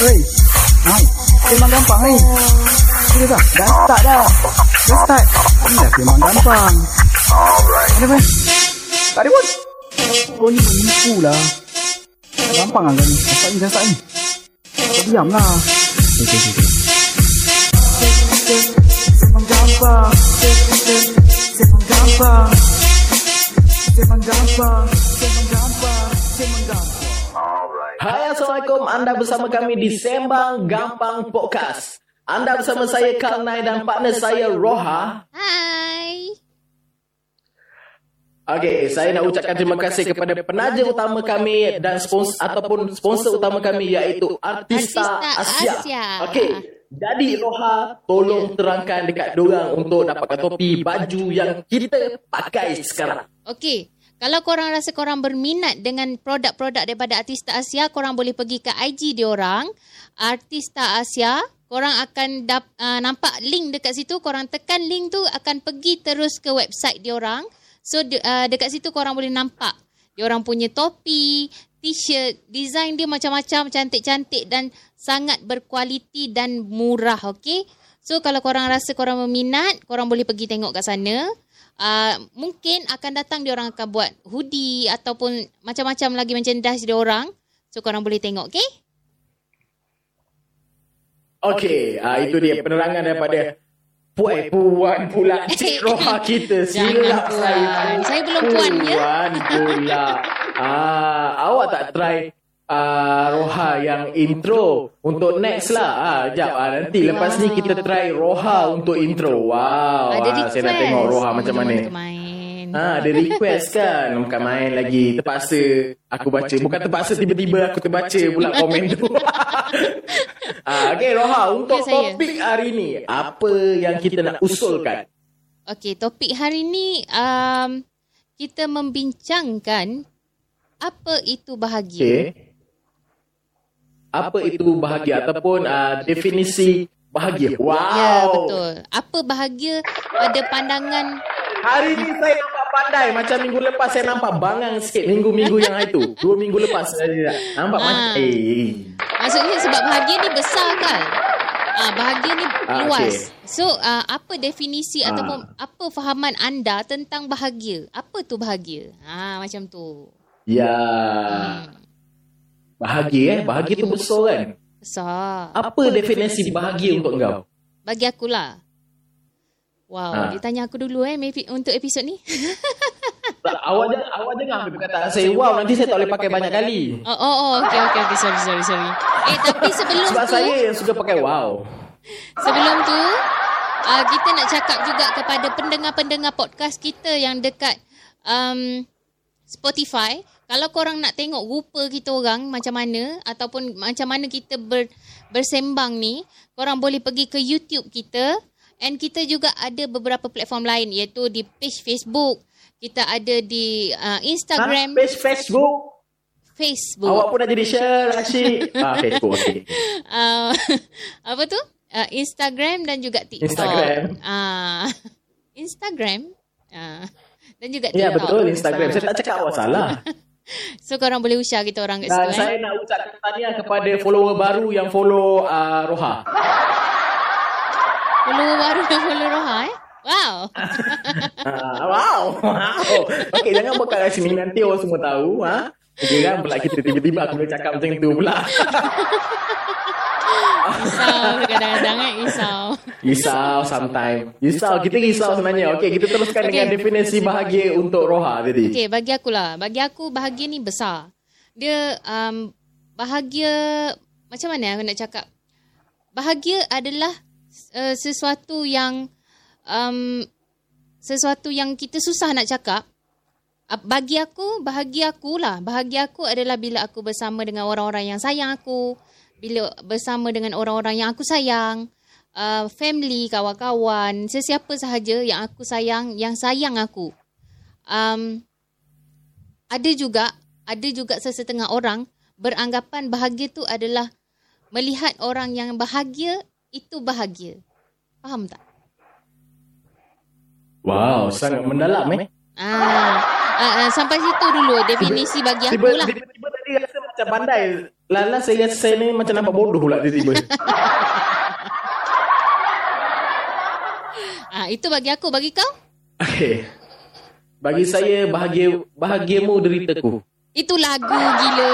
Hei, hai, memang gampang ni. Sudah dah, dah start dah. Dah start. Ni dah memang gampang. Ada apa? Tak ada pun. Kau ni menipu lah. Gampang lah kau ni. Start ni, start ni. Kau diam lah. Okay, okay, okay. Memang gampang. Memang gampang. Memang gampang. Memang gampang. Memang gampang. Hai Assalamualaikum Anda bersama kami di Sembang Gampang Podcast Anda bersama saya Kalnai dan partner saya Roha Hai. Okey, saya nak ucapkan terima kasih kepada penaja utama kami dan sponsor ataupun sponsor utama kami iaitu Artista, Artista Asia. Asia. Okey, jadi Roha tolong terangkan dekat dorang untuk dapatkan topi baju yang kita pakai sekarang. Okey. Kalau korang rasa korang berminat dengan produk-produk daripada Artista Asia, korang boleh pergi ke IG diorang, Artista Asia. Korang akan dap, uh, nampak link dekat situ. Korang tekan link tu akan pergi terus ke website diorang. So uh, dekat situ korang boleh nampak diorang punya topi, t-shirt, design dia macam-macam, cantik-cantik dan sangat berkualiti dan murah, okey? So kalau korang rasa korang berminat, korang boleh pergi tengok kat sana. Uh, mungkin akan datang dia orang akan buat hoodie ataupun macam-macam lagi merchandise dia orang. So korang boleh tengok, okey? Okey, ah itu dia penerangan daripada puan-puan pula Cik Roha kita. Silap puan. saya. Saya belum puan, ya? Puan pula. ah, awak tak try ah, Roha yang intro untuk next lah. Ah, jap ah, nanti lepas ni kita try Roha untuk intro. Wow. Ada ah, saya nak request. tengok Roha macam mana. Ha, ada request kan Bukan main lagi Terpaksa Aku baca Bukan terpaksa tiba-tiba Aku terbaca pula komen tu ha, Okay Roha Untuk Okay, saya. topik hari ni Apa yang kita nak usulkan Okey, topik hari ni um, kita membincangkan apa itu bahagia. Okay Apa itu bahagia Ataupun uh, definisi bahagia Wow Ya, betul. Apa bahagia pada pandangan Hari ni saya nampak pandai Macam minggu lepas Saya nampak bangang sikit Minggu-minggu yang itu Dua minggu lepas saya Nampak Ah. macam Eh Maksudnya sebab bahagia ni besar kan? Ah, bahagia ni Ah, luas. okey. So, ah, apa definisi Ah. ataupun apa fahaman anda tentang bahagia? Apa tu bahagia? Ah, macam tu. Ya Hmm, Bahagia eh Bahagia tu besar kan besar. Apa definisi bahagia untuk kau Bagi akulah. Wow, Ah. dia tanya aku dulu eh maybe untuk episod ni. tak, Awak jangan Awak jangan ambil perkataan saya Wow nanti saya tak boleh pakai banyak kali Oh, oh, oh okey, okey, okey. Sorry, sorry, sorry. Eh, tapi sebelum Sebab tu, saya yang suka pakai wow sebelum tu, uh, kita nak cakap juga kepada pendengar-pendengar podcast kita yang dekat um, Spotify. Kalau korang nak tengok rupa kita orang macam mana ataupun macam mana kita ber, bersembang ni, korang boleh pergi ke YouTube kita and kita juga ada beberapa platform lain iaitu di page Facebook, kita ada di uh, Instagram, ha? Page Facebook Facebook. Awak pun dah jadi share Rashid ah, Facebook okay. uh, apa tu? Uh, Instagram dan juga TikTok. Instagram. Uh, Instagram. Uh, dan juga Ya TikTok. betul Instagram Saya tak cakap awak salah So korang boleh ushare kita orang kat Dan situ saya eh. nak ucapkan tahniah kepada follower baru Yang follow uh, Roha Follower baru dan follow Roha eh. Wow. Ah, wow, wow. Okey, jangan buka kat sini nanti orang semua tahu, ha? Kira pula kita tiba-tiba aku boleh cakap macam tu pula. Risau kadang-kadang eh. Risau. Risau sometime. Risau, kita risau sebenarnya. Okey, kita teruskan dengan Okey. definisi bahagia untuk Roha tadi. Okay, bagi aku lah. Bagi aku bahagia ni besar. Dia um, bahagia... Macam mana aku nak cakap? Bahagia adalah uh, sesuatu yang... Um, sesuatu yang kita susah nak cakap. Bagi aku, bahagia aku lah. Bahagia aku adalah bila aku bersama dengan orang-orang yang sayang aku. Bila bersama dengan orang-orang yang aku sayang. Uh, family, kawan-kawan, sesiapa sahaja yang aku sayang, yang sayang aku. Um, ada juga ada juga sesetengah orang beranggapan bahagia tu adalah melihat orang yang bahagia itu bahagia. Faham tak? Wow, sangat mendalam eh. Ah, ah, ah sampai situ dulu definisi bagi aku lah. Tiba-tiba tadi rasa macam pandai. Lala saya rasa saya ni macam nampak bodoh pula tiba-tiba. Ah, itu bagi aku, bagi kau? Okey. Bagi saya bahagia bahagiamu deritaku. Itu lagu gila.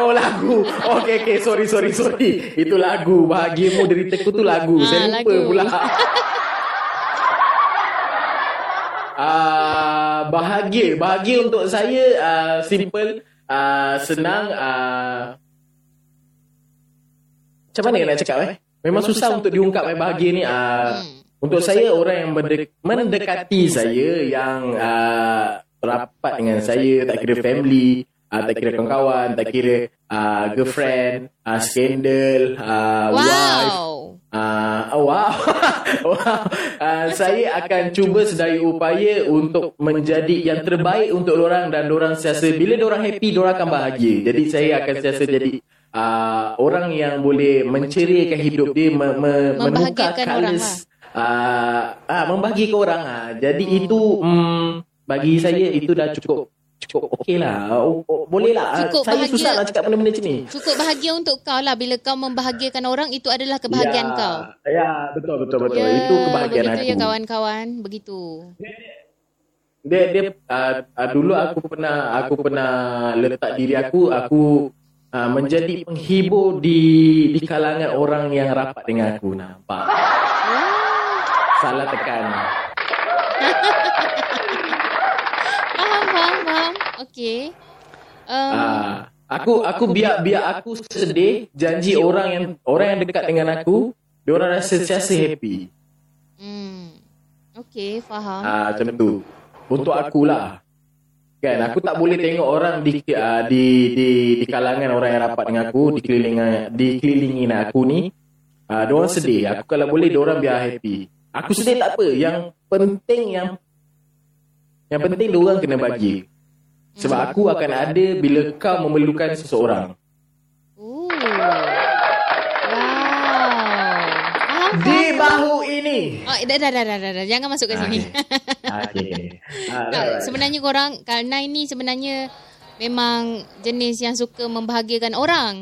Oh lagu. Okey okey sorry sorry sorry. Itu lagu. Bahagiamu deritaku tu lagu. Ah, saya lupa lagu. pula. Ah bahagia. Bahagia untuk saya uh, simple, uh, senang uh, macam mana nak cakap eh? Memang susah untuk diungkap eh bahagia ni. Uh, Untuk saya orang yang mendek- mendekati saya yang uh, rapat dengan saya tak kira family, uh, tak kira kawan-kawan, tak kira uh, girlfriend, uh, skandal, uh, wife, Wow. Uh, oh, wow. wow. Uh, saya akan cuba sedaya upaya untuk menjadi yang terbaik untuk orang dan orang siasa bila orang happy orang akan bahagia. Jadi saya akan siasa jadi uh, orang yang boleh menceriakan hidup dia me, me, menukar orang colours uh, ah membahagikan orang ah. Jadi itu um, bagi saya itu dah cukup cukup okey lah. Oh, oh, boleh lah. Ah, Cukup saya bahagia. susah nak cakap benda-benda macam ni. Cukup bahagia untuk kau lah. Bila kau membahagiakan orang, itu adalah kebahagiaan ya, kau. Ya, betul betul betul. Ya, itu kebahagiaan begitu aku. ya kawan-kawan. Begitu. Dia dia uh, uh, dulu aku pernah aku pernah letak diri aku aku uh, menjadi penghibur di di kalangan orang yang rapat dengan aku nampak. Salah tekan. Faham, faham, faham. Okey. Um, Uh, aku aku biar biar aku sedih janji orang yang orang yang dekat dengan aku dia orang rasa sentiasa happy. hmm. Okey, faham. Ah macam tu. Untuk akulah. Kan aku tak boleh tengok orang di uh, di di di kalangan orang yang rapat dengan aku, di kelilingan di kelilingin aku ni, ah uh, orang sedih. Aku kalau boleh orang biar happy. Aku sedih tak apa, yang penting yang yang penting orang kena bagi. Sebab aku akan ada bila kau memerlukan seseorang. Ooh. Wow. Faham, Di bahu ini. Oh, dah, dah, dah, dah, dah, dah. Jangan masuk ke sini. Okey. Ah, Tak, alright. sebenarnya korang, Karnai ni sebenarnya memang jenis yang suka membahagiakan orang.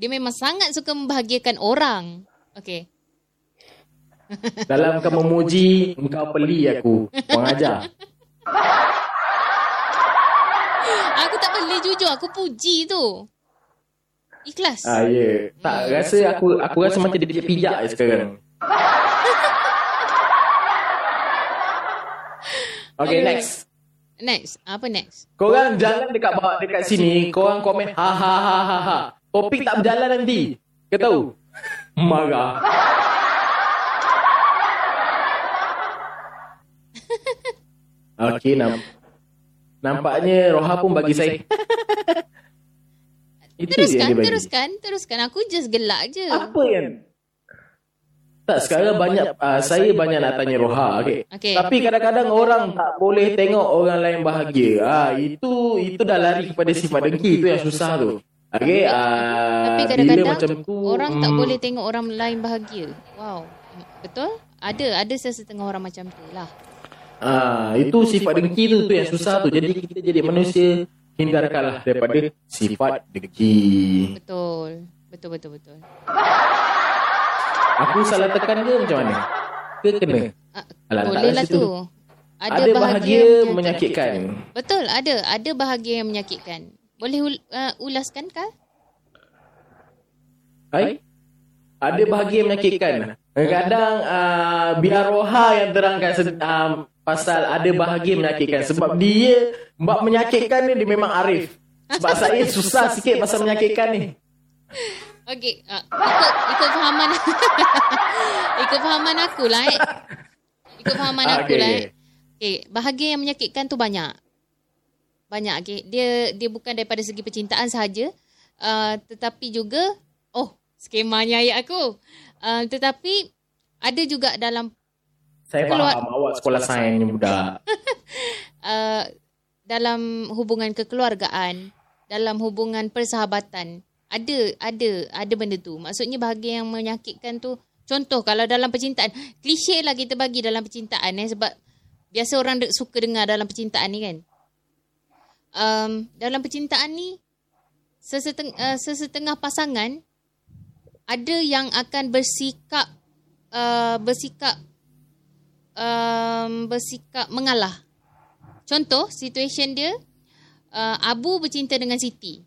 Dia memang sangat suka membahagiakan orang. Okey. Dalam kau memuji, engkau peli aku. Orang ajar. Aku tak boleh jujur. Aku puji tu. Ikhlas. Ah ya. Yeah. Tak rasa aku aku rasa macam dia pijak-pijak je sekarang. Okay, Aduh. next. Next. Apa next? Korang jangan dekat bawah dekat sini, korang komen ha ha ha ha ha. Topik tak berjalan nanti. Kau tahu? Marah. Okey, nam nampaknya Roha pun bagi saya. Itu Teruskan, yang dia bagi. teruskan, teruskan. Aku just gelak je. Apa yang tak sekarang banyak uh, saya banyak nak tanya Roha okey. Okey. Tapi kadang-kadang orang tak boleh tengok orang lain bahagia. Ah itu itu dah lari kepada sifat dengki itu yang susah tu. Okey ah Tapi bila kadang-kadang macam tu orang tak hmm, boleh tengok orang lain bahagia. Wow. Betul? Ada, ada sesetengah orang macam tu lah. Ah itu sifat dengki tu tu yang susah tu. Jadi kita jadi manusia hindarkanlah daripada sifat dengki. Betul. Betul, betul, betul. Aku salah tekan ke macam mana? Ke kena? Ah, Alah, boleh lah tu. tu. Ada, bahagia, menyakitkan. Betul, ada. Ada bahagia yang menyakitkan. Boleh uh, ulaskan kah? Hai? Ada bahagia yang menyakitkan. Kadang-kadang uh, biar roha yang terangkan uh, pasal ada bahagia menyakitkan. Sebab dia, bab menyakitkan ni dia memang arif. Sebab saya susah sikit pasal menyakitkan ni. Okey, uh, ikut ikut fahaman ikut fahaman aku lah eh. Ikut fahaman Ah, aku lah okey. eh. Okey, bahagia yang menyakitkan tu banyak. Banyak okey. Dia dia bukan daripada segi percintaan sahaja, uh, tetapi juga oh, skemanya ayat aku. Uh, tetapi ada juga dalam Saya Keluar- faham awak sekolah sains ni budak. uh, dalam hubungan kekeluargaan, dalam hubungan persahabatan. Ada ada ada benda tu. Maksudnya bahagia yang menyakitkan tu contoh kalau dalam percintaan, klise lah kita bagi dalam percintaan eh sebab biasa orang de- suka dengar dalam percintaan ni kan. Um, dalam percintaan ni sesetengah, uh, sesetengah pasangan ada yang akan bersikap uh, bersikap um, bersikap mengalah. Contoh situation dia uh, Abu bercinta dengan Siti.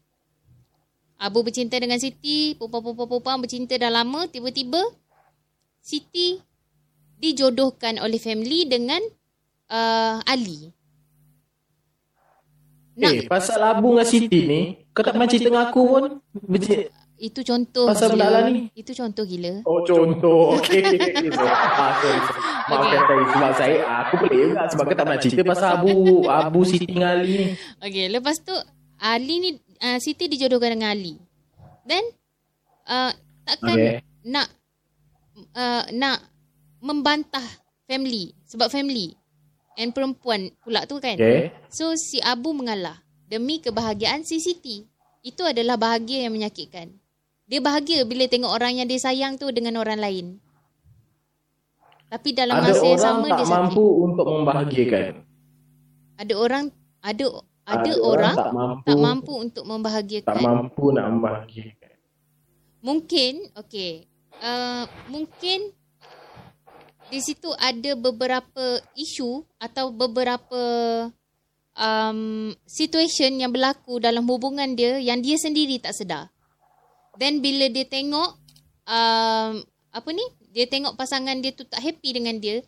Abu bercinta dengan Siti, perempuan-perempuan bercinta dah lama, tiba-tiba Siti dijodohkan oleh family dengan uh, Ali. Eh, pasal Abu dengan Siti ni, kau tak pernah cerita dengan aku pun. Itu contoh Pasal gila. lah ni. Itu contoh gila. Oh, contoh. Okey. sorry. Maafkan saya. Sebab saya, aku boleh juga. Sebab kau tak pernah cerita pasal Abu, Abu Siti dengan Ali ni. Okey, lepas tu Ali ni uh, Siti dijodohkan dengan Ali. Then uh, takkan Okey. nak uh, nak membantah family sebab family and perempuan pula tu kan. Okay. So si Abu mengalah demi kebahagiaan si Siti. Itu adalah bahagia yang menyakitkan. Dia bahagia bila tengok orang yang dia sayang tu dengan orang lain. Tapi dalam Ada masa yang orang sama tak dia sakit. mampu untuk membahagiakan. Ada orang ada ada, Ada orang, tak mampu, tak mampu untuk membahagiakan. tak mampu nak membahagiakan. Mungkin, okey. Uh, mungkin di situ ada beberapa isu atau beberapa um, situation yang berlaku dalam hubungan dia yang dia sendiri tak sedar. Then bila dia tengok um, apa ni? Dia tengok pasangan dia tu tak happy dengan dia,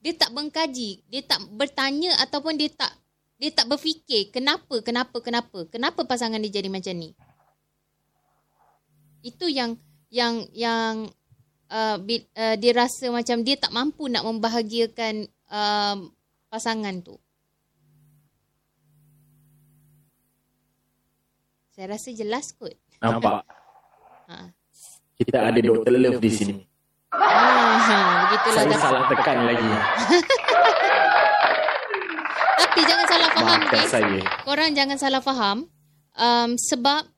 dia tak mengkaji, dia tak bertanya ataupun dia tak dia tak berfikir kenapa, kenapa, kenapa, kenapa pasangan dia jadi macam ni. Itu yang yang yang uh, uh, dia rasa macam dia tak mampu nak membahagiakan um, pasangan tu. Saya rasa jelas kot. Nampak? Kita ada Dr. Love di sini. Ah, begitulah. Saya salah tekan lagi. tapi jangan salah faham Maafkan guys. saya. Korang jangan salah faham. Um, sebab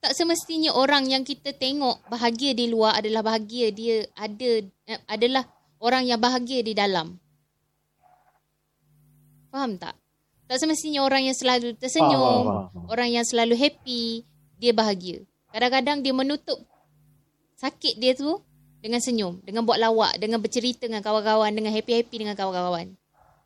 tak semestinya orang yang kita tengok bahagia di luar adalah bahagia dia ada eh, adalah orang yang bahagia di dalam. Faham tak? Tak semestinya orang yang selalu tersenyum, Faham, faham, faham. orang yang selalu happy, dia bahagia. Kadang-kadang dia menutup sakit dia tu dengan senyum, dengan buat lawak, dengan bercerita dengan kawan-kawan, dengan happy-happy dengan kawan-kawan.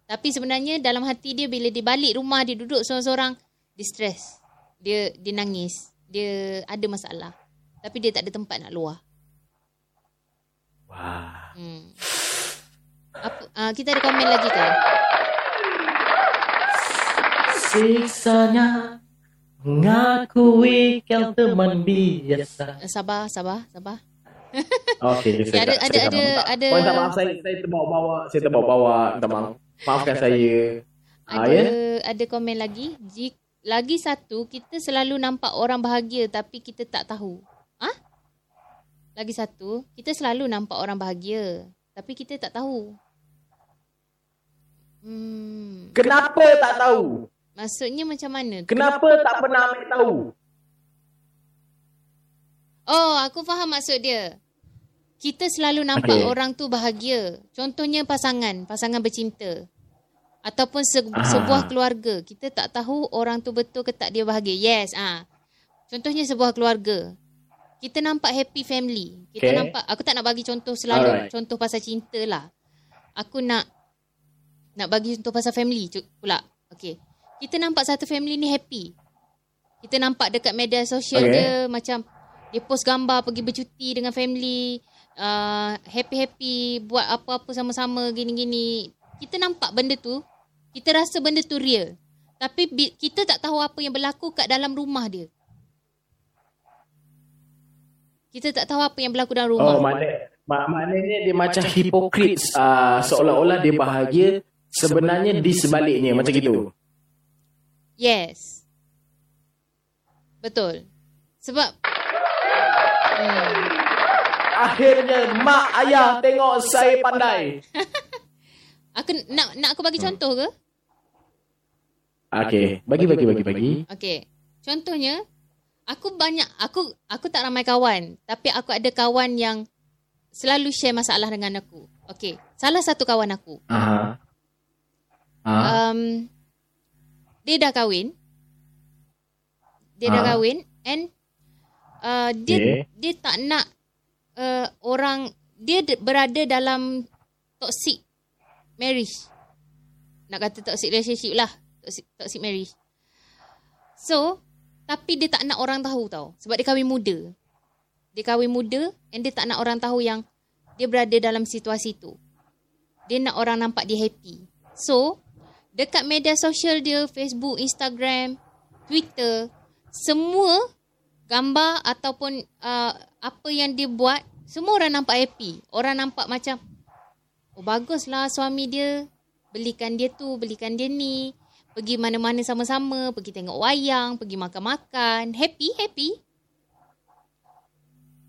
Tapi sebenarnya dalam hati dia bila dia balik rumah dia duduk seorang-seorang, dia stres. Dia dia nangis. Dia ada masalah. Tapi dia tak ada tempat nak luar. Wah. Hmm. Apa, uh, kita ada komen lagi ke? Siksanya Ngakui kau teman biasa Uh, sabar, sabar, sabar. Okey, saya ada- ada- ada- maaf. ada- Oh, minta maaf saya saya terbawa-bawa, saya terbawa-bawa. Minta maaf. Maafkan saya. Ah, Ada ya? ada komen lagi. Jik, lagi satu, kita selalu nampak orang bahagia tapi kita tak tahu. Ah? Lagi satu, kita selalu nampak orang bahagia tapi kita tak tahu. Hmm, Kenapa tak tahu? Maksudnya macam mana? Kenapa tak pernah ambil tahu? Oh, aku faham maksud dia. Kita selalu nampak Okey. orang tu bahagia. Contohnya pasangan, pasangan bercinta. Ataupun se- Ah. sebuah keluarga. Kita tak tahu orang tu betul ke tak dia bahagia. Yes, ah. Contohnya sebuah keluarga. Kita nampak happy family. Kita Okey. nampak aku tak nak bagi contoh selalu Alright. contoh pasal cinta lah. Aku nak nak bagi contoh pasal family pula. Okey. Kita nampak satu family ni happy. Kita nampak dekat media sosial Okey. dia macam dia post gambar pergi bercuti dengan family, uh, happy-happy, buat apa-apa sama-sama gini-gini. Kita nampak benda tu, kita rasa benda tu real. Tapi bi- kita tak tahu apa yang berlaku kat dalam rumah dia. Kita tak tahu apa yang berlaku dalam rumah. Oh, makna, mak, maknanya dia macam hipokrit uh, seolah-olah dia bahagia sebenarnya di sebaliknya macam gitu. Yes. Betul. Sebab hmm, Akhirnya mak ayah tengok saya pandai. aku nak nak aku bagi contoh ke? Okey, bagi bagi bagi bagi. Okey. Contohnya, aku banyak aku aku tak ramai kawan, tapi aku ada kawan yang selalu share masalah dengan aku. Okey. Salah satu kawan aku. Aha. Ah. Um, dia dah kahwin. Dia dah Ah. kahwin. and uh, dia Okay. dia tak nak uh, orang dia berada dalam toxic marriage. Nak kata toxic relationship lah. Toxic, toxic marriage. So, tapi dia tak nak orang tahu tau. Sebab dia kahwin muda. Dia kahwin muda and dia tak nak orang tahu yang dia berada dalam situasi tu. Dia nak orang nampak dia happy. So, dekat media sosial dia, Facebook, Instagram, Twitter, semua gambar ataupun uh, apa yang dia buat, semua orang nampak happy. Orang nampak macam, oh baguslah suami dia. Belikan dia tu, belikan dia ni. Pergi mana-mana sama-sama, pergi tengok wayang, pergi makan-makan. Happy, happy.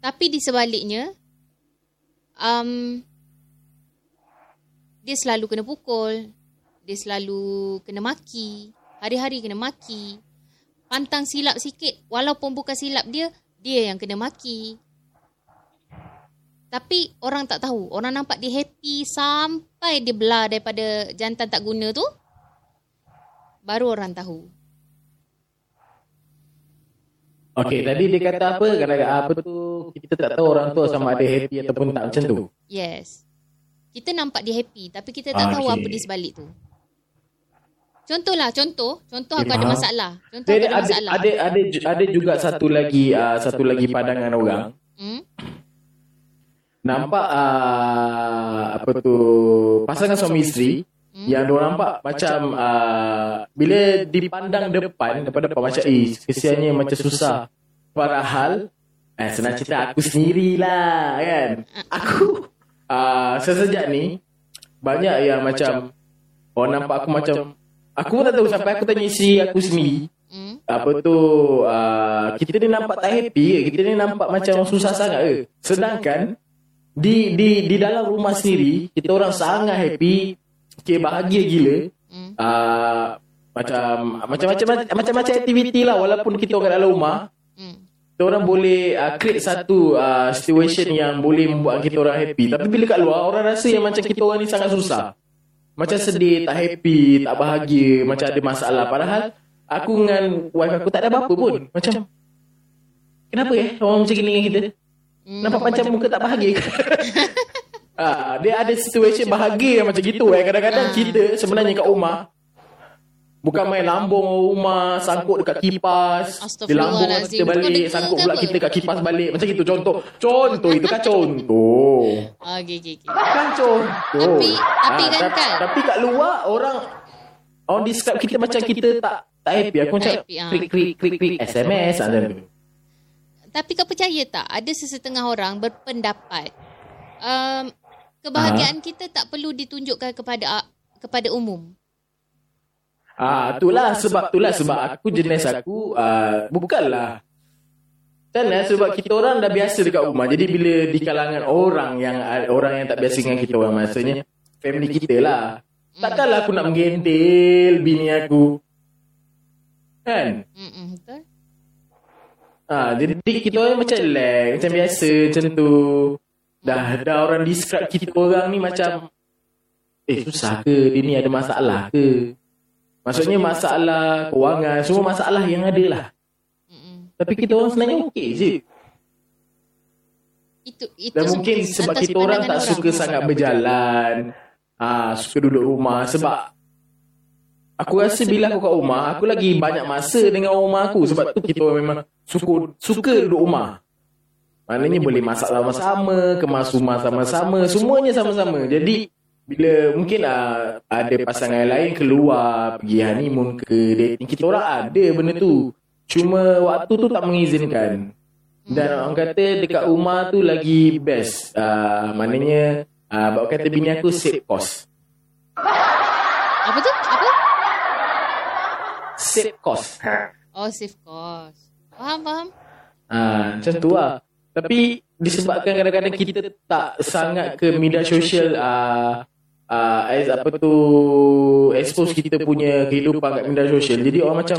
Tapi di sebaliknya, um, dia selalu kena pukul. Dia selalu kena maki. Hari-hari kena maki. Pantang silap sikit. Walaupun bukan silap dia, dia yang kena maki. Tapi orang tak tahu. Orang nampak dia happy sampai dia belah daripada jantan tak guna tu. Baru orang tahu. Okay, tadi dia kata apa? Kadang-kadang apa tu, kita tak tahu orang tu sama ada happy ataupun tak macam tu. Yes. Kita nampak dia happy tapi kita tak Ah, tahu okey. apa di sebalik tu. Contohlah, contoh. Contoh aku ada faham. masalah. Contoh aku ada, ada masalah. ada, ada, ada juga satu lagi uh, satu lagi pandangan orang. Hmm? Nampak uh, apa tu pasangan suami isteri Hmm? yang dia nampak macam uh, bila dipandang depan daripada depan macam eh kesiannya macam susah. Padahal eh senang cerita aku sendirilah kan. Aku uh, sesejak ni banyak yang macam orang nampak aku macam aku pun tak tahu sampai aku tanya isteri aku sendiri Hmm? apa tu uh, kita ni nampak tak happy ke? Kita ni nampak macam susah sangat ke? Sedangkan di di di dalam rumah sendiri kita orang sangat happy okay, bahagia gila. Hmm? uh, macam macam-macam macam-macam aktiviti lah walaupun kita orang kat dalam rumah. Hmm? kita orang boleh uh, create satu uh, situation yang boleh membuat kita orang happy. Tapi bila kat luar orang rasa yang macam kita orang ni sangat susah macam sedih, tak happy, tak bahagia, macam ada masalah. Padahal aku dengan wife aku tak ada apa-apa pun. Macam, kenapa ya orang macam gini dengan kita? Hmm, Nampak macam muka tak bahagia. ah, dia ada situation bahagia yang macam gitu. Eh. Kadang-kadang kita sebenarnya kat rumah, bukan main lambung rumah, sangkut dekat kipas. Dia lambung kita balik, sangkut pula kita kat kipas balik. Macam gitu contoh. Contoh, itu kan contoh. Ah, okay, okay, okay. Kan contoh. Tapi- tapi Ah, kan, Kal. Tapi kat luar orang orang describe kita macam kita tak tak happy. Aku macam ah. klik klik klik klik SMS tu. Tapi kau percaya tak ada sesetengah orang berpendapat um, kebahagiaan kita tak perlu ditunjukkan kepada kepada umum. Ah, itulah sebab itulah sebab aku jenis aku ah, bukanlah Kan eh, sebab kita orang dah biasa dekat rumah. Jadi bila di kalangan orang yang orang yang tak biasa dengan kita orang maksudnya family kita lah. Takkanlah aku nak menggentil bini aku. Kan? Mm betul? Ah, jadi kita orang macam lag, macam biasa macam tu. Dah dah orang describe kita orang ni macam eh susah ke dia ni ada masalah ke? Maksudnya masalah kewangan, semua masalah yang ada lah. Mm-mm. Tapi kita orang sebenarnya okey je. Itu itu Dan mungkin sebab kita orang tak suka sangat berjalan. Ah, suka duduk rumah sebab aku rasa bila aku kat rumah, aku lagi banyak masa dengan rumah aku sebab tu kita orang memang suka suka duduk rumah. Maknanya boleh masak sama-sama, kemas rumah sama-sama, semuanya sama-sama. Jadi bila mungkin uh, ada pasangan lain keluar pergi honeymoon ke dating kita orang ada benda tu. Cuma waktu tu tak mengizinkan. Dan orang kata dekat rumah tu lagi best. Uh, maknanya uh, bawa kata bini aku save cost. Apa tu? Apa? Save cost. Oh, safe cost. Faham, faham? Ah, macam tu lah. Tapi disebabkan kadang-kadang kita tak sangat ke media sosial uh, uh, as apa tu expose kita punya kehidupan kat media sosial. Jadi orang macam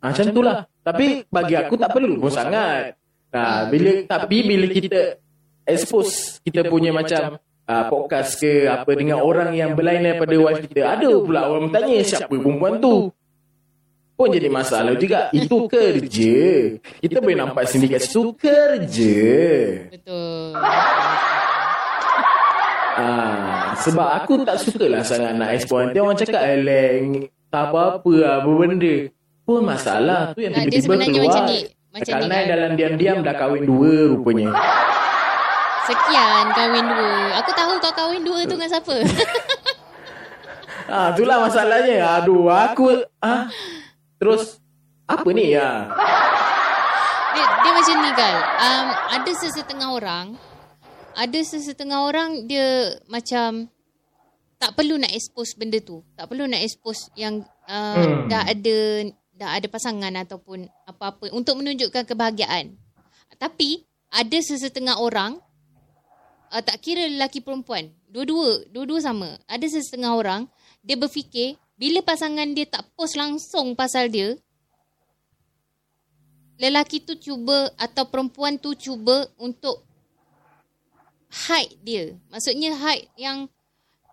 ah, macam tu lah. Tapi bagi aku tak perlu pun sangat. Nah, bila tapi bila kita expose kita punya macam uh, podcast ke apa dengan orang yang berlain daripada wife kita, ada pula orang bertanya siapa perempuan tu. pun jadi masalah juga. Itu kerja. Kita boleh nampak sendiri kat situ kerja. Betul. Ah, sebab aku tak sukalah sangat nak expose. Nanti orang cakap, Eleng, tak apa-apa lah, apa benda. Pun masalah tu yang tiba-tiba sebenarnya keluar. macam ni. Macam Kak ni Nai kan. dalam diam-diam dah kahwin dua rupanya. Sekian kahwin dua. Aku tahu kau kahwin dua tu dengan siapa. Ah, itulah masalahnya. Aduh, aku ah terus apa ni ya? dia, dia macam ni kan. Um, ada sesetengah orang, ada sesetengah orang dia macam tak perlu nak expose benda tu. Tak perlu nak expose yang uh, Hmm. dah ada dah ada pasangan ataupun apa-apa untuk menunjukkan kebahagiaan. Tapi ada sesetengah orang uh, tak kira lelaki perempuan, dua-dua, dua-dua sama. Ada sesetengah orang dia berfikir bila pasangan dia tak post langsung pasal dia, lelaki tu cuba atau perempuan tu cuba untuk hide dia. Maksudnya hide yang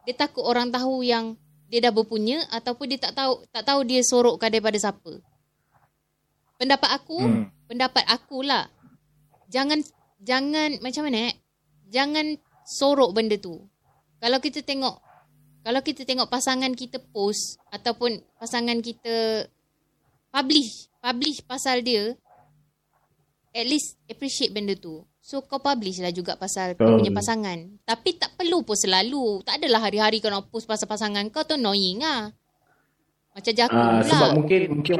dia takut orang tahu yang dia dah berpunya ataupun dia tak tahu tak tahu dia sorokkan daripada siapa. Pendapat aku, Hmm. pendapat aku lah. Jangan jangan macam mana eh? Jangan sorok benda tu. Kalau kita tengok kalau kita tengok pasangan kita post ataupun pasangan kita publish publish pasal dia at least appreciate benda tu. So kau publish lah juga pasal kau Oh. punya pasangan. Tapi tak perlu post selalu. Tak adalah hari-hari kau nak post pasal pasangan kau tu annoying lah. Macam jaku Ah, pula. sebab mungkin mungkin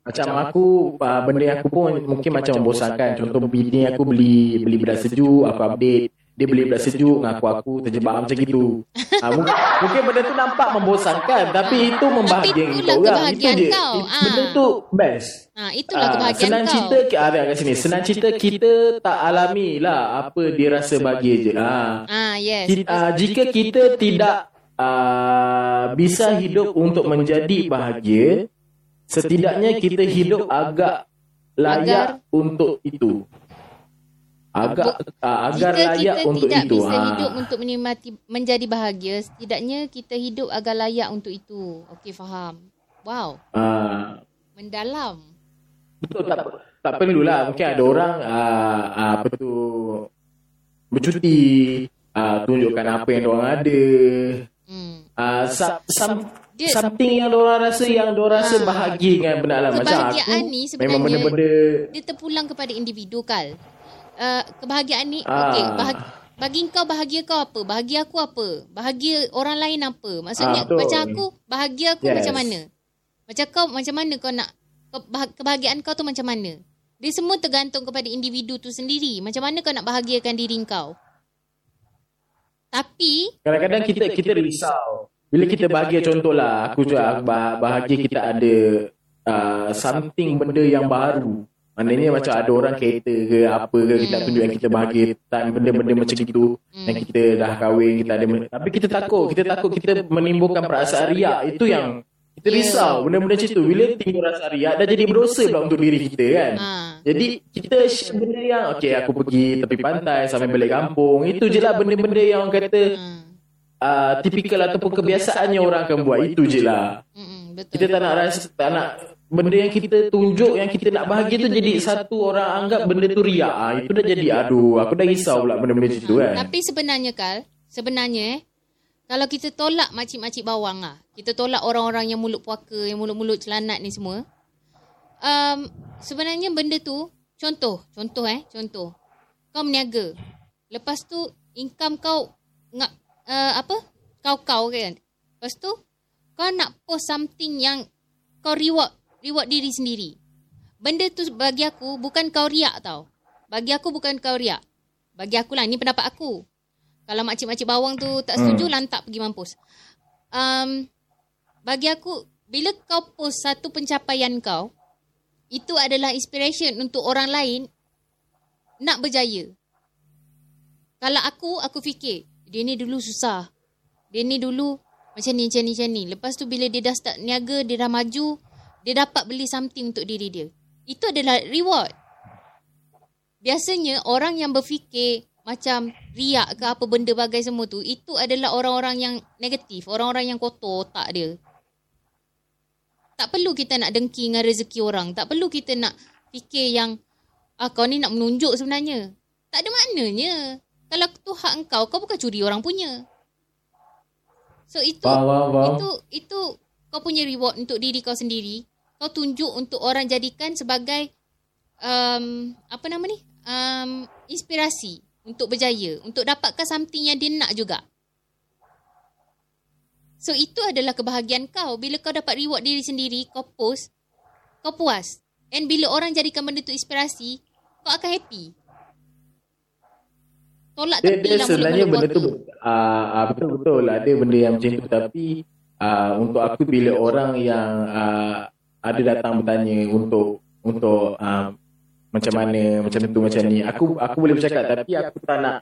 macam aku ah, benda aku pun mungkin macam membosankan. Contoh bini aku beli beli beras sejuk, aku update. Dia beli beras sejuk, ngaku aku terjebak macam gitu. Ah, mungkin, mungkin benda tu nampak membosankan, tapi itu membahagiakan kita orang. Itu je. kau. It- Ah. Benda tu best. Ha, itulah Ah, kebahagiaan senang kau. cerita ada kat sini. Senang cerita kita tak alami lah apa dia rasa bahagia je. Ah. Ah, yes. Ki- ah, jika kita tidak ah, bisa hidup untuk menjadi bahagia, setidaknya kita hidup agak layak Agar- untuk itu. Agak ah, agar Jika layak kita untuk tidak itu. bisa Ah. hidup untuk menikmati menjadi bahagia, setidaknya kita hidup agak layak untuk itu. Okey, faham. Wow, Ah, mendalam. betul tak tak perlulah mungkin ada orang ah, ah, apa tu bercuti ah, tunjukkan apa yang orang ada Hmm. Ah, some, some, Dia- something yang orang rasa yang orang rasa Ah. bahagia dengan benda lah macam aku Kebahagiaan ni sebenarnya- memang benda-benda Dia terpulang kepada individu kal. Uh, kebahagiaan ni, Ah. okey, bahag, bagi kau bahagia kau apa? Bahagia aku apa? Bahagia orang lain apa? Maksudnya Ah, betul. macam aku, bahagia aku Yes. macam mana? Macam kau macam mana kau nak ke- bah- kebahagiaan kau tu macam mana? Dia semua tergantung kepada individu tu sendiri. Macam mana kau nak bahagiakan diri kau? Tapi kadang-kadang kita kita risau bila kita bahagia contohlah aku juga bah- bahagia kita ada uh, something benda yang baru maknanya macam ada orang kereta ke apa ke kita Hmm. tunjukkan kita bahagia time benda-benda macam gitu. Hmm. dan kita dah kahwin kita ada tapi kita takut kita takut kita menimbulkan perasaan riak. itu yang kita Ya. risau. Benda-benda macam tu bila timbul rasa riak dah jadi berdosa pula untuk diri kita kan. Ha, Jadi kita benda yang Okay aku pergi tepi pantai Sampai balik kampung. Itu je lah benda-benda yang orang kata uh, Tipikal ataupun kebiasaannya orang akan buat. Itu je lah. Mm-mm, betul. Kita tak nak rasa Tak nak Benda yang kita tunjuk Yang kita nak bahagia tu Jadi satu orang anggap Benda tu riak. Ah, Itu dah jadi Aduh aku dah risau pula Benda-benda macam tu kan? Tapi sebenarnya Kal, sebenarnya kalau kita tolak makcik-makcik bawang lah, kita tolak orang-orang yang mulut puaka, yang mulut-mulut celanat ni semua, um, sebenarnya benda tu, contoh, contoh eh, contoh, kau meniaga, lepas tu income kau ngak, uh, apa, kau-kau kan, lepas tu kau nak post something yang kau reward, reward diri sendiri. Benda tu bagi aku bukan kau riak tau. Bagi aku bukan kau riak. Bagi aku lah, ni pendapat aku. Kalau makcik-makcik bawang tu tak setuju, lantak pergi mampus. Um, bagi aku, bila kau post satu pencapaian kau, itu adalah inspiration untuk orang lain nak berjaya. Kalau aku, aku fikir, dia ni dulu susah. Dia ni dulu macam ni, macam ni, macam ni. Lepas tu bila dia dah start niaga, dia dah maju, dia dapat beli something untuk diri dia. Itu adalah reward. Biasanya orang yang berfikir macam riak ke apa benda bagai semua tu, itu adalah orang-orang yang negatif, orang-orang yang kotor otak dia. Tak perlu kita nak dengki dengan rezeki orang. Tak perlu kita nak fikir yang ah kau ni nak menunjuk sebenarnya. Tak ada maknanya. Kalau tu hak engkau, kau bukan curi orang punya. So itu Faham, faham, faham. itu itu kau punya reward untuk diri kau sendiri. Kau tunjuk untuk orang jadikan sebagai um, apa nama ni? Um, inspirasi untuk berjaya, untuk dapatkan something yang dia nak juga. So itu adalah kebahagiaan kau. Bila kau dapat reward diri sendiri, kau post, kau puas. And bila orang jadikan benda tu inspirasi, kau akan happy. Tolak Dia, tepi dia lah sebenarnya benda tu uh, uh, betul-betul ada benda yang macam tu tapi uh, untuk aku bila orang yang uh, ada datang bertanya untuk untuk uh, macam mana macam tu macam ni. aku aku boleh bercakap tapi aku tak nak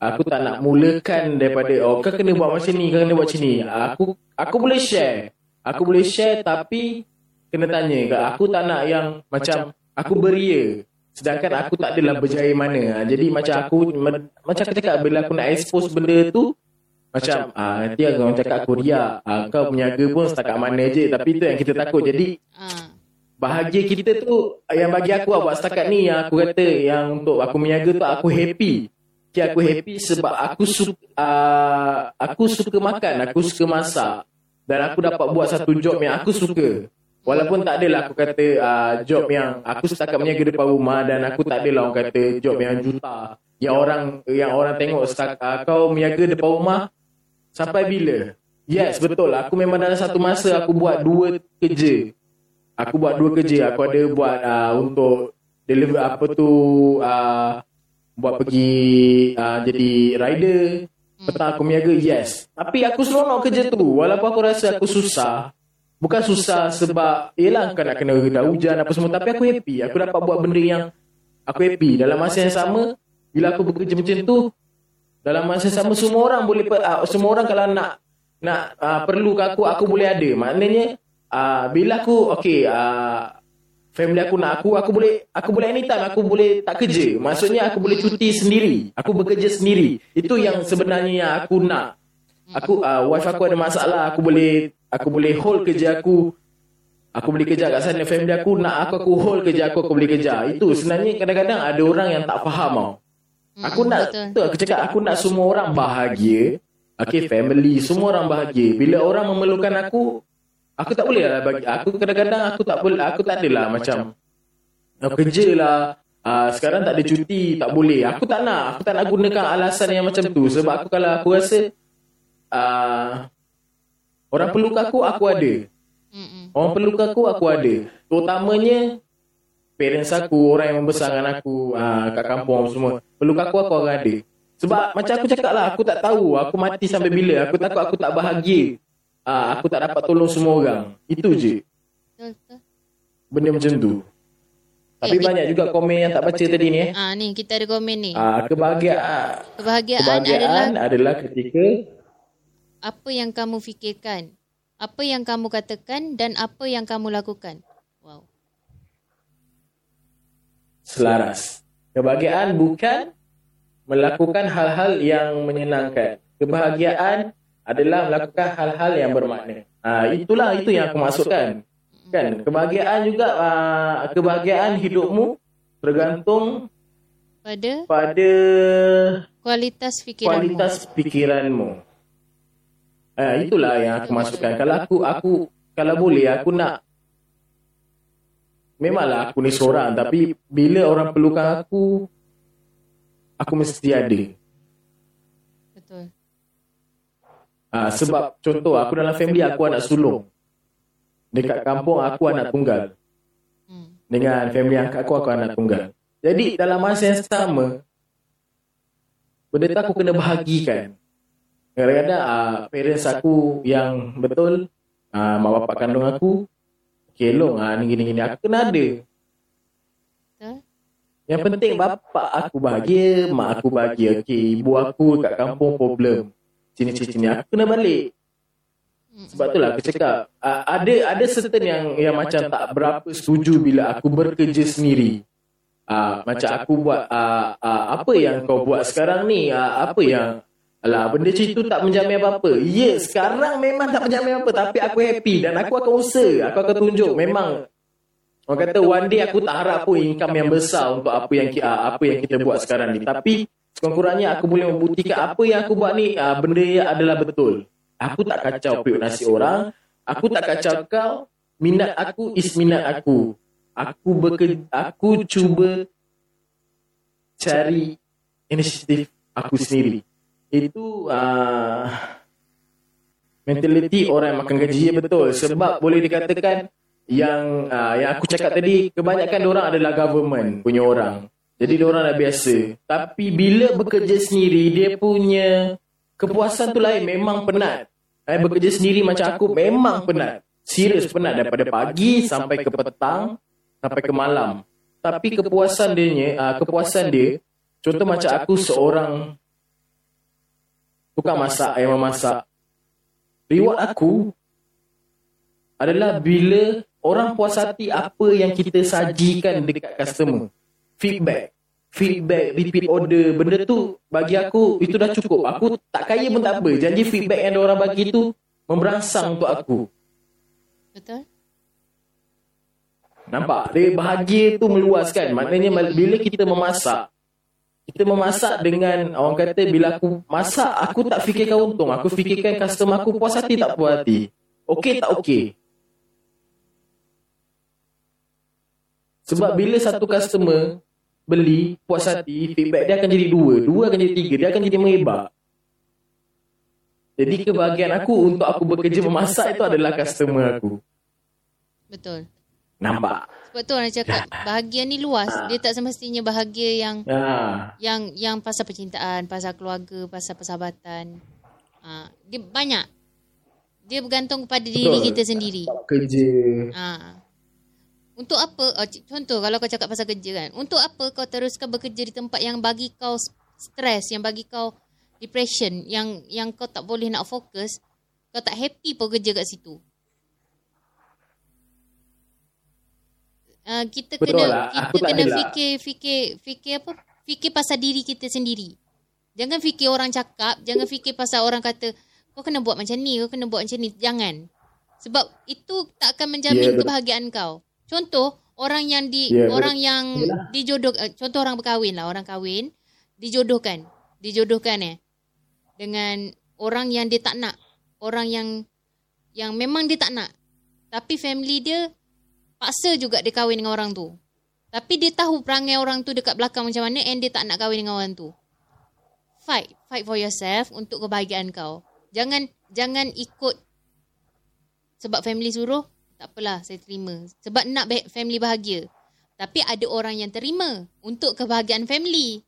aku tak nak mulakan daripada oh kau kena buat macam ni kau kena buat macam ni. Aku aku boleh share. Aku boleh share tapi kena tanya aku tak nak yang macam aku beria. Sedangkan aku tak adalah berjaya mana. Ha, jadi macam aku ma- macam aku cakap bila aku nak expose benda tu macam ah nanti orang cakap aku riak ah, kau berniaga pun setakat mana je tapi itu yang kita takut. jadi Ah. bahagia kita tu yang bagi aku buat setakat ni yang aku kata yang untuk aku meniaga tu aku happy. Okay, aku happy sebab aku suka uh, aku suka makan aku suka masak. Dan aku dapat buat satu job yang aku suka. Walaupun tak adalah aku kata uh, job yang aku setakat meniaga depan rumah dan aku tak adalah orang kata job yang juta. Yang orang yang orang tengok setakat uh, kau meniaga depan rumah sampai bila? yes betul. aku memang dalam satu masa aku buat dua kerja. aku buat dua kerja aku ada buat uh, untuk deliver apa tu uh, buat pergi uh, jadi rider petang aku meniaga yes. Tapi aku seronok kerja tu. Walaupun aku rasa aku susah bukan susah sebab yelah kau nak kena dah hujan apa semua tapi aku happy. Aku dapat buat benda yang aku happy. Dalam masa yang sama bila aku bekerja macam tu dalam masa sama semua orang boleh uh, semua orang kalau nak nak uh, perlu ke aku aku boleh ada. maknanya uh, bila aku okey uh, family aku nak aku aku boleh aku boleh anytime aku boleh tak kerja. Maksudnya aku boleh cuti sendiri. Aku bekerja sendiri. Itu yang sebenarnya yang aku nak. Aku uh, wife aku ada masalah aku boleh aku boleh hold kerja aku. Aku boleh kerja kat sana family aku nak aku aku hold kerja aku aku boleh kerja. Itu sebenarnya kadang-kadang ada orang yang tak faham tau Aku Mm, nak betul. tu aku cakap aku nak semua orang bahagia. Okay, family, semua orang bahagia. Bila orang memerlukan aku, aku tak boleh lah bagi. Aku kadang-kadang aku tak boleh, aku tak adalah macam aku kerja lah. Uh, sekarang tak ada cuti, tak boleh. Aku tak nak. Aku tak nak gunakan alasan yang macam tu. Sebab aku kalau aku rasa uh, orang perlukan aku, aku ada. Orang perlukan aku, aku ada. Terutamanya parents aku, orang yang membesarkan aku uh, kat kampung semua. Perlukan aku, aku akan ada. Sebab macam aku cakap lah, aku tak tahu aku mati sampai bila. Aku takut aku tak bahagia. Uh, aku tak dapat tolong semua orang. Itu je. Benda macam tu. Tapi Eh, banyak juga komen yang tak baca tadi ni eh. Ah ni kita ada komen ni. Uh, kebahagiaan, Kebahagiaan, adalah kebahagiaan adalah ketika apa yang kamu fikirkan, apa yang kamu katakan dan apa yang kamu lakukan. Wow. Selaras. Kebahagiaan bukan melakukan hal-hal yang menyenangkan. Kebahagiaan adalah melakukan hal-hal yang bermakna. Ah itulah itu yang aku maksudkan. Kan kebahagiaan juga ah, kebahagiaan hidupmu tergantung Pada pada kualitas fikiranmu. kualitas pikiranmu. Ah itulah yang aku maksudkan. Kalau aku aku kalau boleh aku nak Memanglah aku ni seorang tapi bila orang perlukan aku aku mesti ada. Betul. Ah sebab contoh aku dalam family aku anak sulung. Dekat kampung aku anak tunggal. Hmm. Dengan family angkat aku aku anak tunggal. Jadi dalam masa yang sama benda tu aku kena bahagikan. Kadang-kadang ah, parents aku yang betul ah, mak bapak kandung aku kelong ah ni gini gini aku kena ada. Betul. Yang penting bapak aku bahagia, mak aku bahagia. Okey, ibu aku kat kampung problem. Sini sini sini aku kena balik. Mm. Sebab itulah aku cakap uh, ada ada certain yang yang macam tak berapa setuju bila aku bekerja sendiri. Uh, macam aku buat uh, uh, apa yang kau buat sekarang ni uh, apa yang Alah, benda macam itu tak menjamin apa-apa. Ya, yeah, sekarang memang tak menjamin apa-apa. Tapi aku happy dan aku akan usaha. Aku akan tunjuk. Memang Orang kata one day aku tak harap pun income yang besar untuk apa yang apa yang kita buat sekarang ni. Tapi sekurang-kurangnya aku boleh membuktikan apa yang aku buat ni uh, benda yang adalah betul. Aku tak kacau periuk nasi orang. Aku tak kacau kau. Minat aku is minat aku. Aku bekerja, aku cuba cari inisiatif aku sendiri. Itu uh, mentaliti orang yang makan gaji betul. Sebab boleh dikatakan yang uh, yang aku cakap tadi kebanyakan orang adalah government punya orang. Jadi orang dah biasa. Tapi bila bekerja sendiri dia punya kepuasan tu lain memang penat. Eh bekerja sendiri macam aku memang penat. Serius penat daripada pagi sampai ke petang sampai ke malam. Tapi kepuasan dia uh, kepuasan dia contoh macam aku seorang tukang masak yang memasak. Reward aku adalah bila orang puas hati apa yang kita sajikan dekat customer. Feedback. Feedback, repeat order. Benda tu bagi aku itu dah cukup. Aku tak kaya pun tak apa. Janji feedback yang orang bagi tu memberangsang untuk aku. Betul? Nampak? Dia bahagia tu meluaskan. Maknanya bila kita memasak, kita memasak dengan orang kata bila aku masak, aku tak fikirkan untung. Aku fikirkan customer aku puas hati tak puas hati. Okey tak okey. Sebab bila satu customer beli puas hati, feedback dia akan jadi dua. Dua akan jadi tiga. Dia akan jadi mehebak. Jadi kebahagiaan aku untuk aku bekerja memasak itu adalah customer aku. Betul. Nampak? Sebab tu orang cakap bahagia ni luas. Dia tak semestinya bahagia yang Ha. yang yang pasal percintaan, pasal keluarga, pasal persahabatan. Ha, dia banyak. Dia bergantung kepada diri Betul. kita sendiri. Kerja. Ha. Untuk apa? Oh, contoh kalau kau cakap pasal kerja kan. Untuk apa kau teruskan bekerja di tempat yang bagi kau stres, yang bagi kau depression, yang yang kau tak boleh nak fokus, kau tak happy pun kerja kat situ. Uh, kita Betul kena lah. kita Aku kena fikir fikir fikir apa? Fikir pasal diri kita sendiri. Jangan fikir orang cakap, jangan fikir pasal orang kata kau kena buat macam ni, kau kena buat macam ni. Jangan. Sebab itu tak akan menjamin Ya, betul. kebahagiaan kau. Contoh orang yang di Ya, betul. orang yang dijodoh uh, contoh orang berkahwin lah, orang kahwin dijodohkan. Dijodohkan eh dengan orang yang dia tak nak. Orang yang yang memang dia tak nak. Tapi family dia paksa juga dia kahwin dengan orang tu. Tapi dia tahu perangai orang tu dekat belakang macam mana and dia tak nak kahwin dengan orang tu. Fight. Fight for yourself untuk kebahagiaan kau. Jangan jangan ikut sebab family suruh, tak apalah saya terima. Sebab nak family bahagia. Tapi ada orang yang terima untuk kebahagiaan family.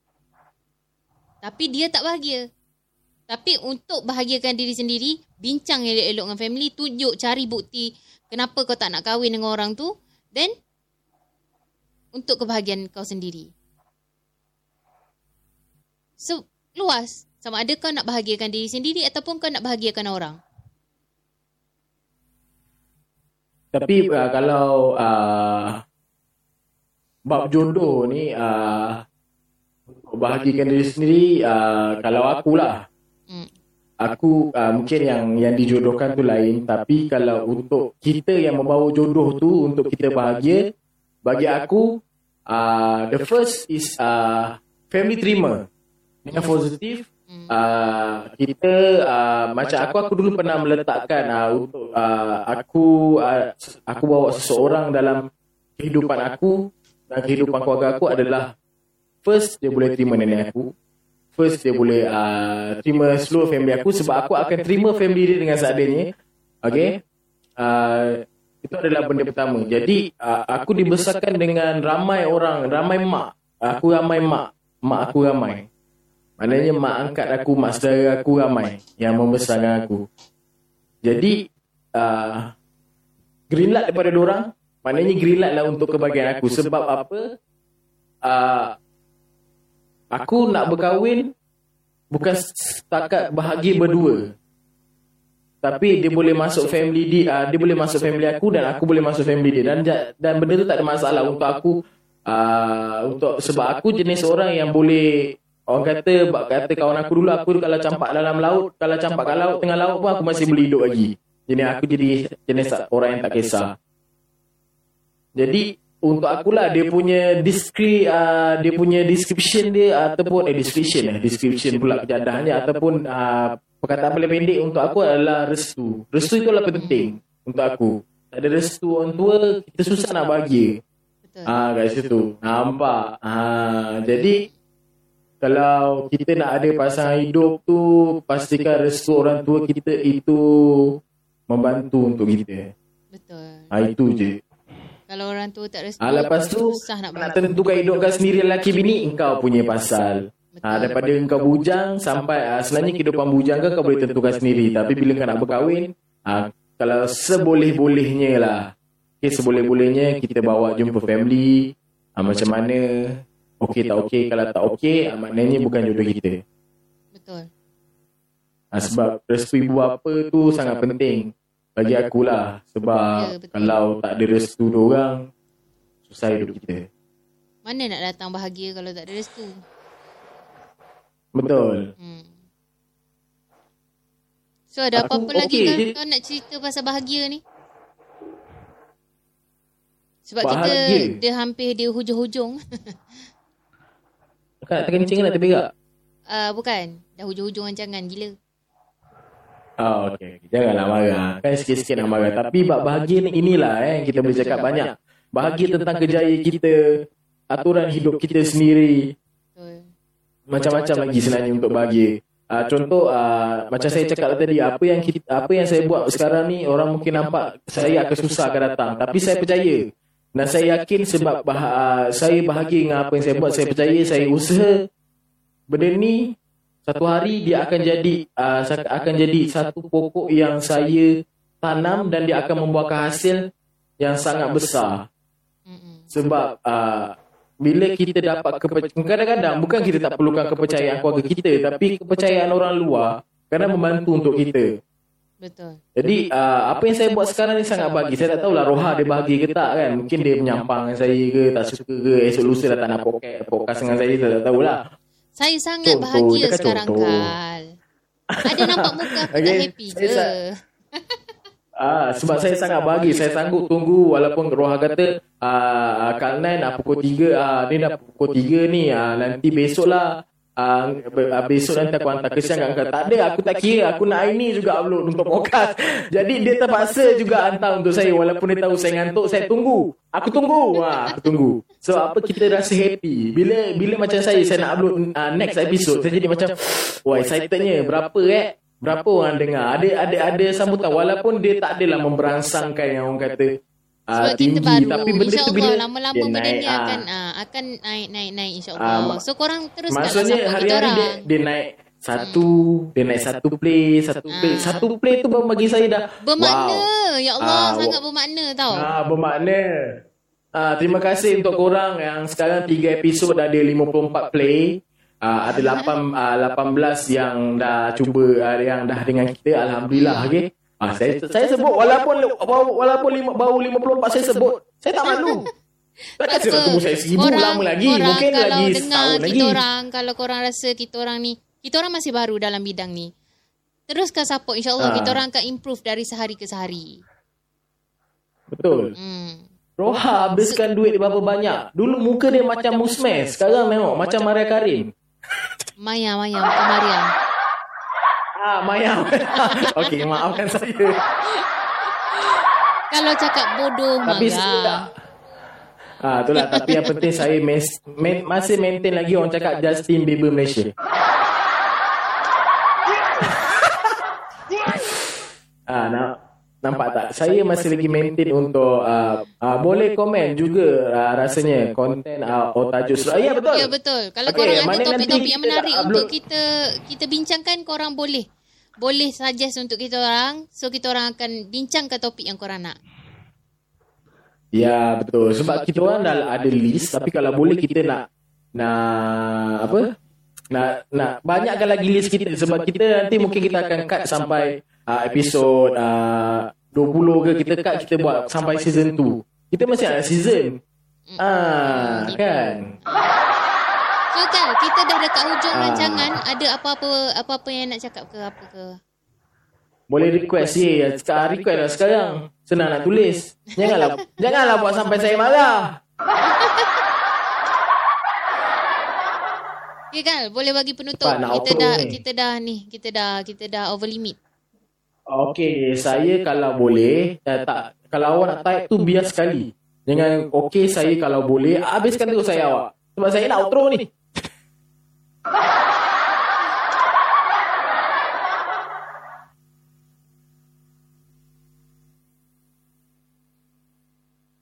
Tapi dia tak bahagia. Tapi untuk bahagiakan diri sendiri, bincang elok-elok dengan family, tunjuk cari bukti kenapa kau tak nak kahwin dengan orang tu. Then, untuk kebahagiaan kau sendiri. So, luas. Sama ada kau nak bahagiakan diri sendiri ataupun kau nak bahagiakan orang. Tapi uh, kalau uh, bab jodoh ni uh, bahagikan diri sendiri uh, kalau akulah. Aku uh, mungkin yang yang dijodohkan tu lain tapi kalau untuk kita yang membawa jodoh tu untuk kita bahagia bagi aku uh, the first is uh, family terima dengan positif uh, kita uh, macam aku aku dulu pernah meletakkan uh, untuk uh, aku uh, aku bawa seseorang dalam kehidupan aku dan kehidupan keluarga aku adalah first dia boleh terima nenek aku first dia boleh uh, terima seluruh family aku sebab aku akan terima family dia dengan seadanya. okay. uh, itu adalah benda pertama. jadi uh, aku dibesarkan dengan ramai orang ramai mak. Aku ramai mak. Mak aku ramai. Maknanya mak angkat aku mak saudara aku ramai yang membesarkan aku. jadi uh, green light daripada orang. Maknanya green light lah untuk kebahagiaan aku. Sebab apa? Uh, Aku nak berkahwin bukan setakat bahagia berdua. Tapi dia boleh masuk family dia, uh, dia boleh masuk family aku dan aku boleh masuk family dia dan dan benda tu tak ada masalah untuk aku uh, untuk sebab aku jenis orang yang boleh orang kata bak kata kawan aku dulu aku kalau campak dalam laut, kalau campak kat laut tengah laut pun aku masih boleh hidup lagi. Jadi aku jadi jenis orang yang tak kisah. Jadi untuk akulah dia punya descri uh, dia punya description dia ataupun eh description eh description pula kejadahannya ataupun uh, perkataan paling pendek untuk aku adalah restu. Restu itu adalah penting untuk aku. Tak ada restu orang tua kita susah nak bahagia. Betul. Ah kat situ. Nampak. Ah jadi kalau kita nak ada pasangan hidup tu pastikan restu orang tua kita itu membantu untuk kita. Betul. Ah itu je. Kalau orang tua tak restu, Ah lepas tu susah nak nak tentukan hidup kau sendiri lelaki bini engkau punya pasal. Betul. Ah daripada engkau bujang sampai ah, sebenarnya kehidupan bujang kau, kau boleh tentukan sendiri tapi bila kau nak berkahwin ah kalau seboleh-bolehnya lah. Okay, seboleh-bolehnya kita bawa jumpa family ah, macam mana okey tak okey kalau tak okey ah, maknanya bukan jodoh kita. Betul. Ah, sebab restu ibu bapa tu sangat penting bagi akulah sebab Ya, betul. kalau tak ada restu orang susah hidup kita. Mana nak datang bahagia kalau tak ada restu? Betul. Hmm. So ada Aku apa-apa lagi okey kan je. kau nak cerita pasal bahagia ni? Sebab Bahagia? kita dia hampir di hujung-hujung. Kau nak terkencing ke nak terberak? uh, bukan. Dah hujung-hujung rancangan gila. Oh, okey. Okay. Janganlah marah. Kan sikit-sikit nak marah. Tapi bab bahagia ni inilah eh, kita boleh cakap banyak. Bahagia tentang kejayaan kita, aturan hidup kita sendiri, macam-macam lagi sebenarnya untuk bahagia. Uh, contoh uh, macam saya cakap tadi apa yang kita, apa yang saya buat sekarang ni orang mungkin nampak saya akan susah akan datang tapi saya percaya dan saya yakin sebab bah, uh, saya bahagia dengan apa yang saya buat saya percaya saya usaha benda ni satu hari dia akan jadi uh, akan jadi satu pokok yang saya tanam dan dia akan membuahkan hasil yang sangat besar. Sebab uh, bila kita dapat kepercayaan kadang-kadang bukan kita tak perlukan kepercayaan keluarga kita tapi kepercayaan orang luar kerana membantu untuk kita. Betul. jadi uh, apa yang saya buat sekarang ni sangat bagi. Saya tak tahulah Roha dia bahagia ke tak kan. Mungkin dia menyampang dengan saya ke tak suka ke esok lusa dah tak nak podcast, podcast dengan saya saya tak tahulah Saya sangat Contoh, bahagia sekarang contoh. Kal. Ada nampak muka aku tak Okay, happy saya je. sa- Ah, sebab saya sangat bahagia. Saya sanggup tunggu walaupun Roha kata ah, Kal Nan ah, pukul 3 ah, ni dah pukul 3 ni ah, nanti besok lah ah, besok nanti aku hantar kesian kat kau. Tak ada, aku tak kira. Aku nak hari ni juga upload untuk podcast. Jadi dia terpaksa juga hantar untuk saya walaupun dia tahu saya ngantuk, saya tunggu. Aku tunggu. Ha, aku tunggu. So apa kita rasa happy. Bila bila macam saya saya nak upload ah, next episode, saya jadi macam wah excitednya berapa eh? Berapa orang dengar? Ada ada ada sambutan walaupun dia tak adalah memberangsangkan yang orang kata uh, Sebab tinggi kita baru. tapi benda tu bila lama-lama dia benda naik, ni ah. akan ah, akan naik naik naik Ah, insyaAllah. mak- so korang teruskanlah Maksudnya hari-hari orang. dia, dia naik satu, dia naik satu play, satu play. Ah. Satu play tu baru bagi saya dah Bermakna. wow. Ya Allah Ah, sangat bermakna tau. Ah, bermakna. Ah, terima kasih untuk korang yang sekarang 3 episod ada 54 play. Ah, ada 8 ah, 18 yang dah cuba ah, yang dah dengan kita alhamdulillah okey. Ah, saya saya sebut walaupun walaupun lima, baru 54 saya sebut. Saya tak malu. Takkan saya nak tunggu saya seribu lama lagi. korang Mungkin kalau lagi dengar setahun kita lagi. orang, kalau korang rasa kita orang ni, kita orang masih baru dalam bidang ni. Teruskan support insyaAllah Ah. kita orang akan improve dari sehari ke sehari. Betul. Hmm. Roha habiskan duit berapa banyak. Dulu muka dia macam musmes. Sekarang memang macam Maria Karim. Maya, Maya, Maria. Ah, Maya. Okey, maafkan saya. Kalau cakap bodoh, Tapi saya Ah, itulah tapi yang penting saya mes, main, masih maintain lagi orang cakap Justin Bieber Malaysia. ah, nak nampak tak? Saya masih lagi maintain untuk uh, uh, boleh komen juga uh, rasanya konten uh, tajuk surah. Ya betul. Ya betul. Kalau Okey, korang ada topik-topik yang menarik untuk upload- kita kita bincangkan, korang boleh. Boleh suggest untuk kita orang. So, kita orang akan bincangkan topik yang korang nak. Ya betul sebab kita orang dah ada list tapi kalau boleh kita nak nak apa nak nak banyakkan lagi list kita sebab kita nanti mungkin kita akan cut sampai uh, episod uh, 20 ke kita cut kita buat sampai season 2 kita masih ada season ah gitu. kan So kan kita dah dekat hujung Ah. rancangan ada apa-apa apa-apa yang nak cakap ke apa ke? Boleh request ye. Sekarang request lah sekarang. Senang nak tulis. Janganlah janganlah buat sampai saya marah. Ya kan, boleh bagi penutup. Cepat Kita dah ni. kita dah ni, kita dah kita dah over limit. Okey, saya kalau boleh, eh, tak kalau awak nak type tu biar sekali. Jangan okey saya kalau boleh habiskan terus saya awak. Sebab saya nak outro ni.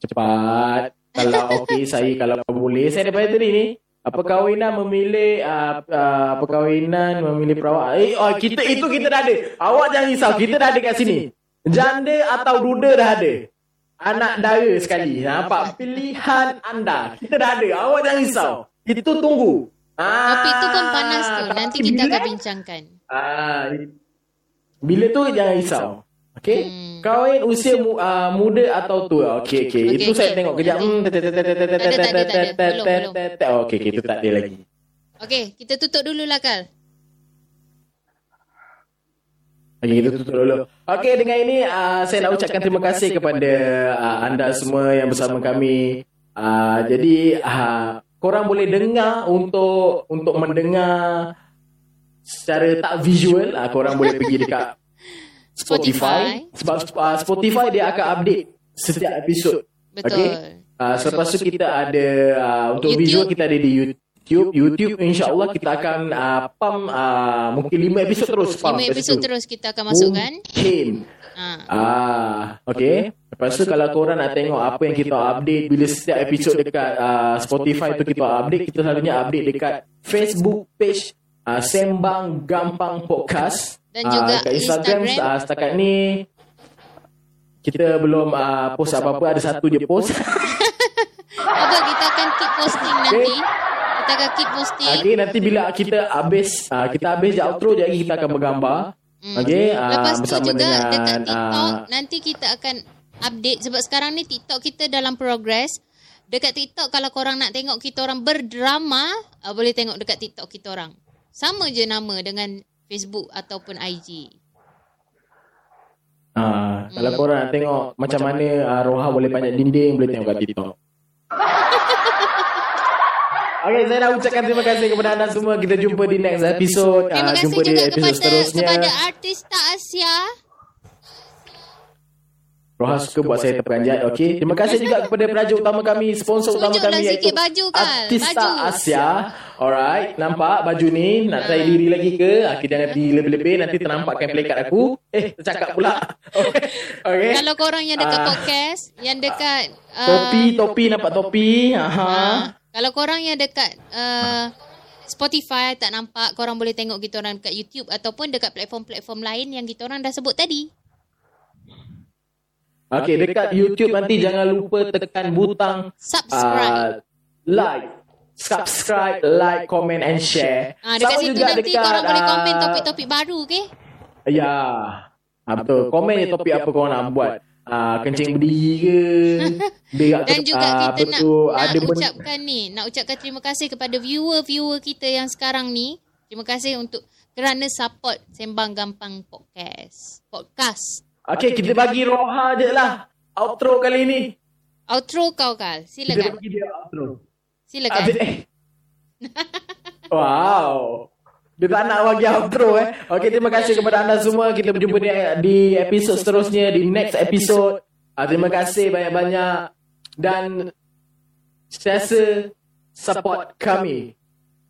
Cepat. Kalau okey saya kalau boleh saya daripada tadi ni. Apa kawinan memilih uh, uh, perkahwinan memilih perawat. Eh, oh, kita itu kita dah ada. Awak jangan risau, kita dah ada kat sini. Janda atau duda dah ada. Anak dara sekali. Nampak pilihan anda. Kita dah ada. Awak jangan risau. Itu tunggu. Ah, Topik tu pun panas tu. Nanti kita bila? akan bincangkan. Ah, bila tu jangan risau. Okey? Hmm. Kahwin usia mu, uh, muda atau tua. Okey, okey. Okey, Itu saya okey. tengok kejap. Hmm, tet- tet- Tak ada, tak Okey, okey. Itu tak lagi. Okey, kita tutup dulu lah Kal. Okey, kita tutup dulu. Okey, dengan ini uh, saya nak ucapkan terima kasih kepada uh, anda semua yang bersama kami. Uh, jadi, uh, korang boleh dengar untuk untuk mendengar secara tak visual. Uh, korang boleh pergi dekat Spotify. Sebab uh, Spotify dia akan update setiap episod. Betul. Okey. Uh, selepas tu kita ada uh, untuk YouTube. visual kita ada di YouTube. YouTube insya-Allah kita akan uh, pump uh, mungkin 5 episod terus pump. Lima kat episod situ. terus kita akan masukkan. Mungkin. Ha. Ah, okey. Lepas tu kalau korang nak tengok apa yang kita update bila setiap episod dekat uh, Spotify tu kita update, kita selalunya update dekat Facebook page uh, Sembang Gampang Podcast Dan juga dekat Instagram, Instagram. Uh, setakat ni kita belum uh, post apa-apa ada satu je post. Apa kita akan keep posting nanti. Kita akan keep posting. Okey nanti bila kita habis uh, kita habis je outro je lagi kita akan bergambar. Hmm. Okey uh, Lepas tu juga dengan dekat TikTok uh, nanti kita akan update sebab sekarang ni TikTok kita dalam progress. Dekat TikTok kalau korang nak tengok kita orang berdrama, uh, boleh tengok dekat TikTok kita orang. Sama je nama dengan Facebook ataupun IG. Ah, kalau korang nak tengok macam mana uh, Roha boleh panjat dinding boleh tengok kat TikTok. Okay, saya nak ucapkan terima kasih kepada anda semua. Kita jumpa di next episode. Terima Ah, kasih jumpa di juga episode kepada seterusnya. kepada artis tak Asia. Roha suka buat saya terperanjat. Okay. Terima kasih juga kepada peraja utama kami, sponsor utama Tunjuklah kami sikit baju, Kal. Artista Baju. Asia. Alright. Nampak baju ni? Nak try diri lagi ke? Ah, kita jangan dilebih-lebih. Nanti ternampakkan pelekat aku. Eh, tercakap pula. Okay. okay. Kalau korang yang dekat Ah. podcast, yang dekat uh, Topi, topi. Nampak topi. Aha. Ah, kalau korang yang dekat uh, Spotify tak nampak, korang boleh tengok kita orang dekat YouTube ataupun dekat platform-platform lain yang kita orang dah sebut tadi. Okay, dekat YouTube nanti jangan lupa tekan butang Subscribe. uh, like, subscribe, like, comment and share. Ah, dekat Sama situ juga nanti dekat, korang boleh ah, komen topik-topik baru, okay? Ya, ah, betul. Komen je topik apa korang nak buat. Ah, kencing berdiri ke? Berak Dan ke- juga ah, kita apa nak, tu, nak ada benda- ucapkan ni, nak ucapkan terima kasih kepada viewer-viewer kita yang sekarang ni. Terima kasih untuk kerana support Sembang Gampang Podcast. Podcast. Okay, kita bagi Roha je lah. Outro kali ni. Outro kau, Kal. Kita Silakan. bagi dia outro. Silakan. Wow. Dia tak nak bagi outro eh. Okay, terima kasih kepada anda semua. Kita berjumpa di, di episod seterusnya. Di next episode. Ah, terima kasih banyak-banyak. Dan sentiasa support kami.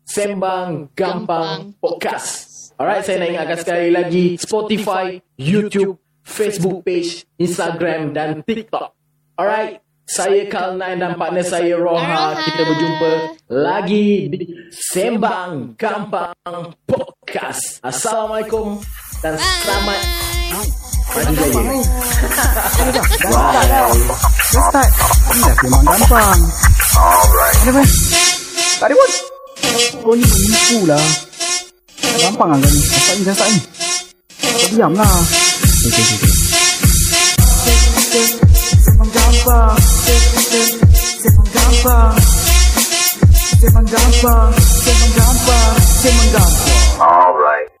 Sembang Gampang Podcast. Alright, saya nak ingatkan sekali lagi. Spotify, YouTube, Facebook page, Instagram dan TikTok. Alright. Saya Kalnain dan partner saya Roha. Kita berjumpa lagi di Sembang Gampang Podcast. Assalamualaikum dan selamat maju Gampang jaya. Dah start dah. Dah memang gampang. Ada apa? Tak ada pun. Kau ni menipu lah. Gampang lah ni. Dah start ni, start ni. Kau diam lah. Okay, okay, okay. Memang gampang. Memang gampang. Memang gampang. menggampang, saya menggampang, saya menggampang. Alright.